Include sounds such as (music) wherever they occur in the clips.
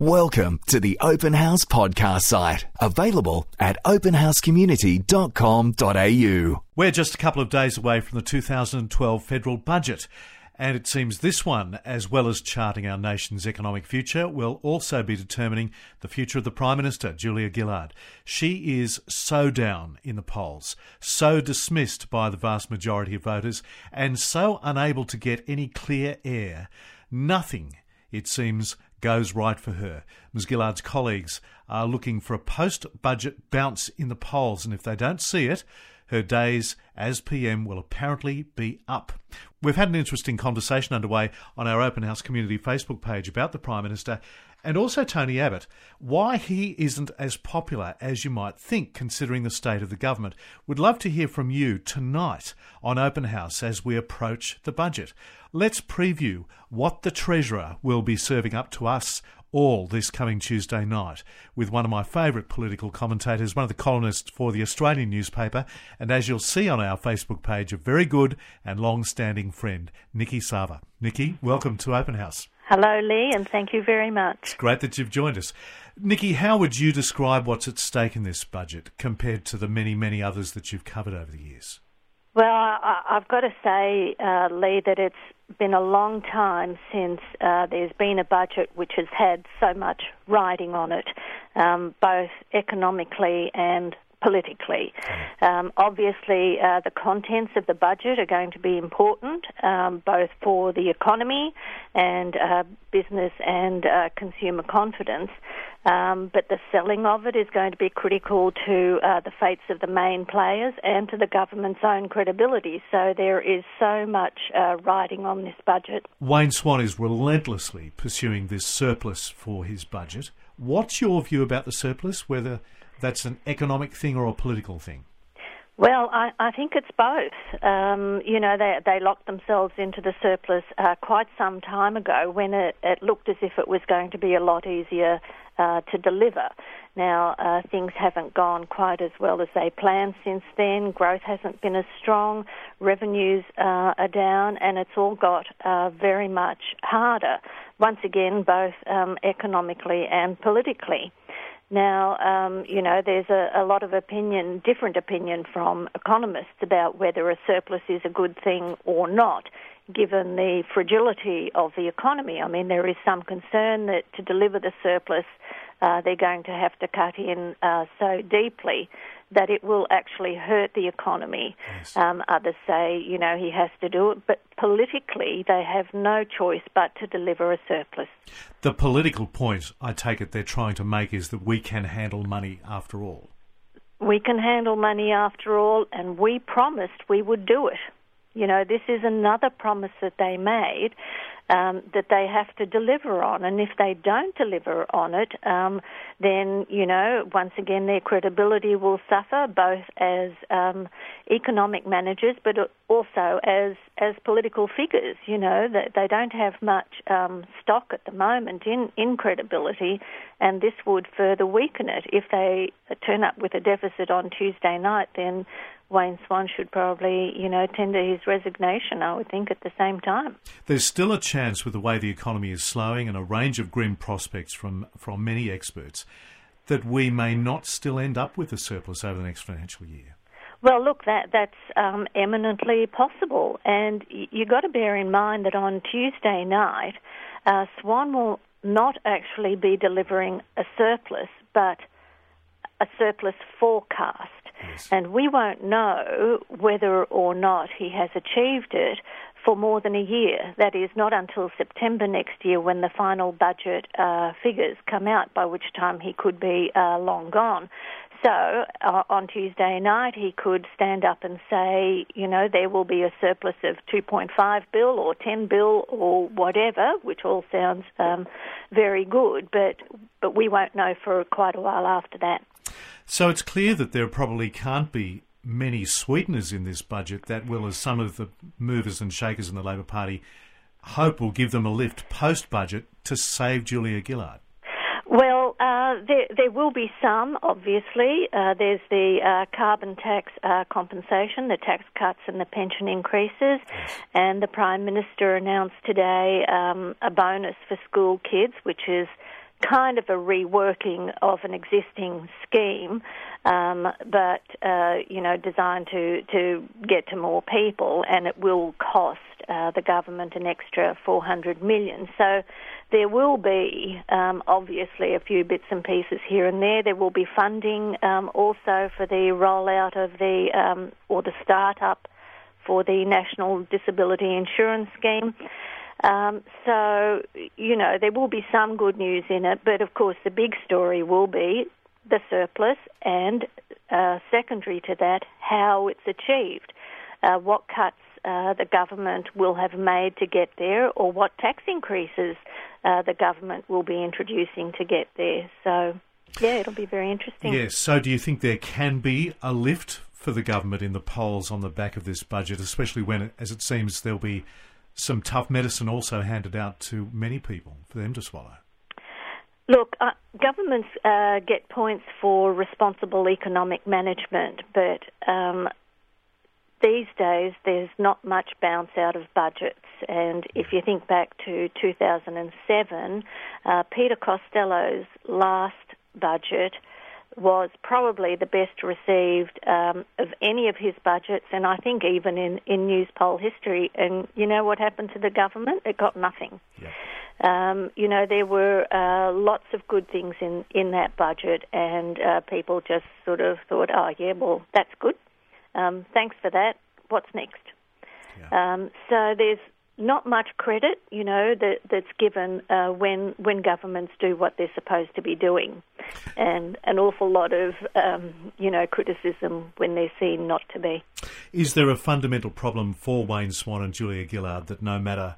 Welcome to the Open House podcast site, available at openhousecommunity.com.au. We're just a couple of days away from the 2012 federal budget. And it seems this one, as well as charting our nation's economic future, will also be determining the future of the Prime Minister, Julia Gillard. She is so down in the polls, so dismissed by the vast majority of voters, and so unable to get any clear air. Nothing, it seems, goes right for her. Ms Gillard's colleagues are looking for a post budget bounce in the polls, and if they don't see it, her days as PM will apparently be up. We've had an interesting conversation underway on our Open House Community Facebook page about the Prime Minister and also Tony Abbott, why he isn't as popular as you might think, considering the state of the government. Would love to hear from you tonight on Open House as we approach the budget. Let's preview what the Treasurer will be serving up to us all this coming Tuesday night with one of my favourite political commentators, one of the columnists for the Australian newspaper, and as you'll see on our Facebook page, a very good and long standing friend, Niki Savva. Niki, welcome to Open House. Hello, Lee, and thank you very much. It's great that you've joined us. Niki, how would you describe what's at stake in this budget compared to the many, many others that you've covered over the years? Well, I, have got to say, uh, Lee, that it's been a long time since uh, there's been a budget which has had so much riding on it, um, both economically and politically. Um, obviously, uh, the contents of the budget are going to be important, um, both for the economy and uh, business and uh, consumer confidence. Um, but the selling of it is going to be critical to uh, the fates of the main players and to the government's own credibility. So there is so much uh, riding on this budget. Wayne Swan is relentlessly pursuing this surplus for his budget. What's your view about the surplus? Whether that's an economic thing or a political thing? Well, I, I think it's both. Um, you know, they they locked themselves into the surplus uh, quite some time ago when it, it looked as if it was going to be a lot easier uh, to deliver. Now, uh, things haven't gone quite as well as they planned since then. Growth hasn't been as strong. Revenues uh, are down, and it's all got uh, very much harder. Once again, both um, economically and politically. Now, um, you know, there's a, a, lot of opinion, different opinion from economists about whether a surplus is a good thing or not, given the fragility of the economy. I mean, there is some concern that to deliver the surplus, uh, they're going to have to cut in uh, so deeply that it will actually hurt the economy. Yes. Um, others say, you know, he has to do it, but politically they have no choice but to deliver a surplus. The political point, I take it, they're trying to make is that we can handle money after all. We can handle money after all, and we promised we would do it. You know, this is another promise that they made um, that they have to deliver on. And if they don't deliver on it, um, then, you know, once again, their credibility will suffer, both as um, economic managers, but also as, as political figures. You know, that they don't have much um, stock at the moment in, in credibility, and this would further weaken it. If they turn up with a deficit on Tuesday night, then Wayne Swan should probably, you know, tender his resignation, I would think, at the same time. There's still a chance with the way the economy is slowing and a range of grim prospects from, from many experts that we may not still end up with a surplus over the next financial year. Well, look, that that's um, eminently possible, and you've got to bear in mind that on Tuesday night, uh, Swan will not actually be delivering a surplus, but a surplus forecast. Yes. And we won't know whether or not he has achieved it for more than a year. That is, not until September next year when the final budget uh, figures come out, by which time he could be uh, long gone. So uh, on Tuesday night, he could stand up and say, you know, there will be a surplus of 2.5 bill or 10 bill or whatever, which all sounds um, very good, but but we won't know for quite a while after that. So it's clear that there probably can't be many sweeteners in this budget that will, as some of the movers and shakers in the Labor Party hope will give them a lift post budget to save Julia Gillard. Well, uh, there, there will be some, obviously. Uh, there's the uh, carbon tax uh, compensation, the tax cuts, and the pension increases. And the Prime Minister announced today um, a bonus for school kids, which is kind of a reworking of an existing scheme, um, but uh, you know, designed to to get to more people, and it will cost uh, the government an extra 400 million. So there will be um, obviously a few bits and pieces here and there. There will be funding um, also for the rollout of the um, or the startup for the National Disability Insurance Scheme. Um, so, you know, there will be some good news in it, but of course, the big story will be the surplus and, uh, secondary to that, how it's achieved. Uh, what cuts uh, the government will have made to get there, or what tax increases uh, the government will be introducing to get there. So, yeah, it'll be very interesting. Yes. So, do you think there can be a lift for the government in the polls on the back of this budget, especially when, as it seems, there'll be some tough medicine also handed out to many people for them to swallow? Look, uh, governments uh, get points for responsible economic management, but um, these days there's not much bounce out of budgets. And if you think back to 2007, uh, Peter Costello's last budget was probably the best received um, of any of his budgets, and I think even in, in Newspoll history. And you know what happened to the government? It got nothing. Yeah. Um, you know, there were uh, lots of good things in, in that budget, and uh, people just sort of thought, oh, yeah, well, that's good. Um, thanks for that. What's next? Yeah. Um, so there's not much credit, you know, that, that's given uh, when when governments do what they're supposed to be doing, and an awful lot of um, you know criticism when they're seen not to be. Is there a fundamental problem for Wayne Swan and Julia Gillard that no matter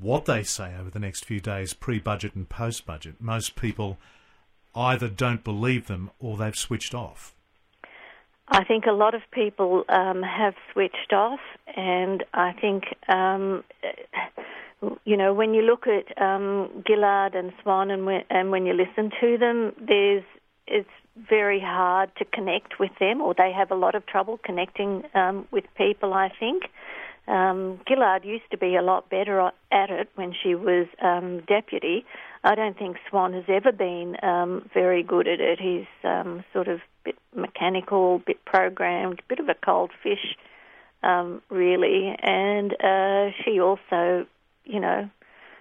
what they say over the next few days, pre-budget and post-budget, most people either don't believe them or they've switched off? I think a lot of people um, have switched off, and I think, um, you know, when you look at um, Gillard and Swan, and when, and when you listen to them, there's it's very hard to connect with them, or they have a lot of trouble connecting um, with people. I think. Um, Gillard used to be a lot better at it when she was um, deputy. I don't think Swan has ever been um, very good at it. He's um, sort of bit mechanical, bit programmed, bit of a cold fish, um, really. And uh, she also, you know,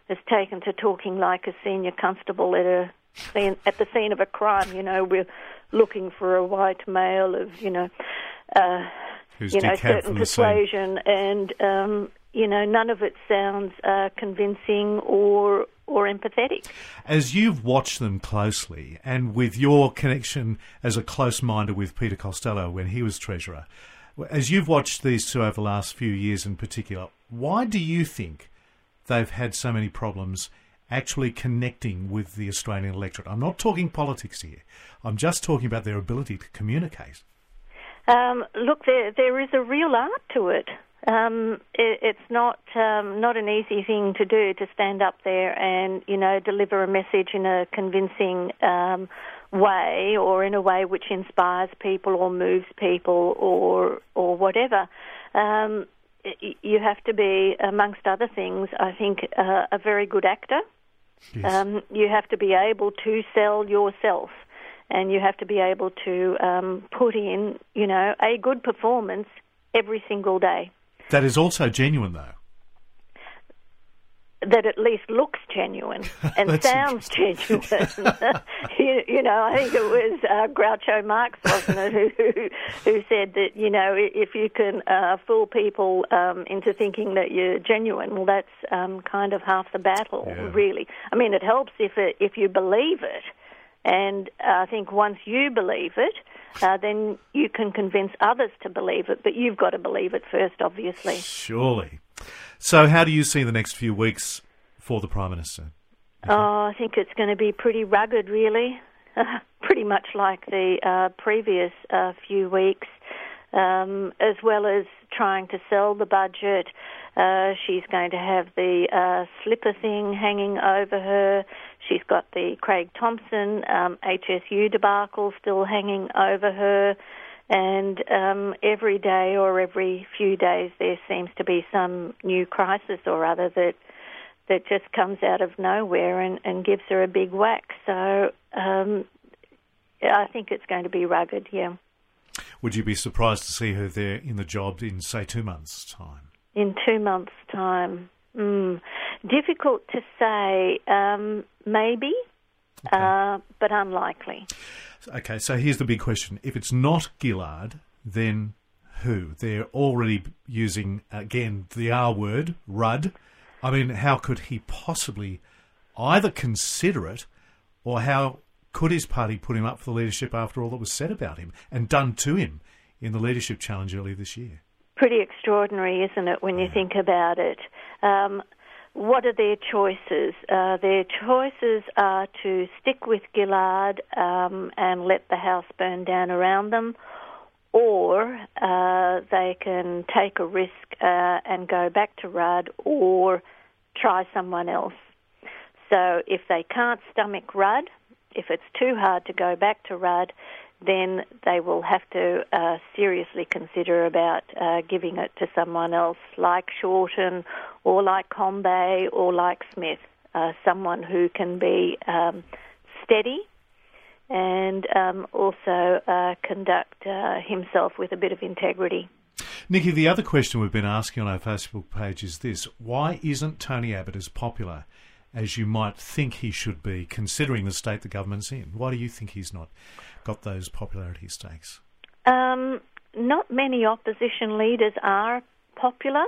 has taken to talking like a senior constable at a scene, at the scene of a crime. You know, we're looking for a white male of, you know. Uh, Who's you know, certain persuasion, and um, you know, none of it sounds uh, convincing or or empathetic. As you've watched them closely, and with your connection as a close minder with Peter Costello when he was Treasurer, as you've watched these two over the last few years in particular, why do you think they've had so many problems actually connecting with the Australian electorate? I'm not talking politics here, I'm just talking about their ability to communicate. Um, look, there there is a real art to it. Um, it, it's not um, not an easy thing to do to stand up there and you know deliver a message in a convincing um, way or in a way which inspires people or moves people or or whatever. Um, you have to be, amongst other things, I think, uh, a very good actor. Yes. Um, you have to be able to sell yourself, and you have to be able to um, put in, you know, a good performance every single day that is also genuine, though. that at least looks genuine (laughs) and sounds genuine. (laughs) you, you know, I think it was uh, Groucho Marx, wasn't it, who, who said that you know if you can uh, fool people um, into thinking that you're genuine, well, that's um, kind of half the battle, Yeah. really. I mean, it helps if it, if you believe it, and uh, I think once you believe it. Uh, then you can convince others to believe it, but you've got to believe it first, obviously. Surely. So, how do you see the next few weeks for the Prime Minister? Oh, I think it's going to be pretty rugged, really. (laughs) pretty much like the uh, previous uh, few weeks, um, as well as trying to sell the budget. Uh, she's going to have the uh, Slipper thing hanging over her. She's got the Craig Thomson um, HSU debacle still hanging over her. And um, every day or every few days, there seems to be some new crisis or other that that just comes out of nowhere and, and gives her a big whack. So um, I think it's going to be rugged, yeah. Would you be surprised to see her there in the job in, say, two months' time? In two months' time. Mm. Difficult to say. Um, maybe, okay. uh, but unlikely. Okay, so here's the big question. If it's not Gillard, then who? They're already using, again, the R word, Rudd. I mean, how could he possibly either consider it or how could his party put him up for the leadership after all that was said about him and done to him in the leadership challenge earlier this year? Pretty extraordinary, isn't it, when you think about it? Um, what are their choices? Uh, their choices are to stick with Gillard um, and let the house burn down around them, or uh, they can take a risk uh, and go back to Rudd or try someone else. So if they can't stomach Rudd, if it's too hard to go back to Rudd, then they will have to uh, seriously consider about uh, giving it to someone else, like Shorten, or like Combet, or like Smith, uh, someone who can be um, steady and um, also uh, conduct uh, himself with a bit of integrity. Niki, the other question we've been asking on our Facebook page is this why isn't Tony Abbott as popular as you might think he should be, considering the state the government's in? Why do you think he's not got those popularity stakes? Um, not many opposition leaders are popular.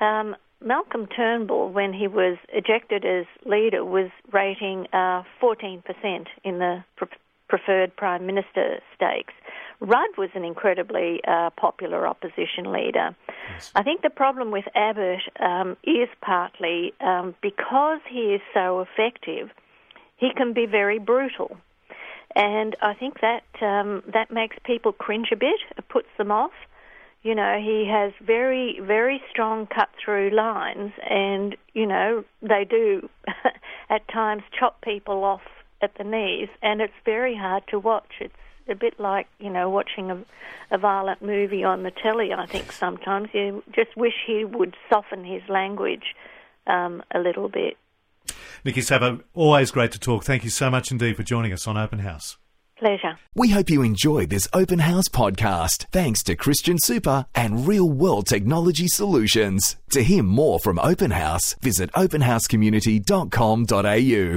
Um, Malcolm Turnbull, when he was ejected as leader, was rating uh, 14% in the pre- preferred prime minister stakes. Rudd was an incredibly uh, popular opposition leader. Yes. I think the problem with Abbott um, is partly um, because he is so effective, he can be very brutal. And I think that um, that makes people cringe a bit. It puts them off. You know, he has very, very strong cut through lines, and, you know, they do (laughs) at times chop people off at the knees, and it's very hard to watch. It's a bit like you know watching a, a violent movie on the telly. I think sometimes you just wish he would soften his language um, a little bit. Niki Savva, always great to talk. Thank you so much indeed for joining us on Open House. Pleasure. We hope you enjoyed this Open House podcast. Thanks to Christian Super and Real World Technology Solutions. To hear more from Open House, visit openhousecommunity.com.au.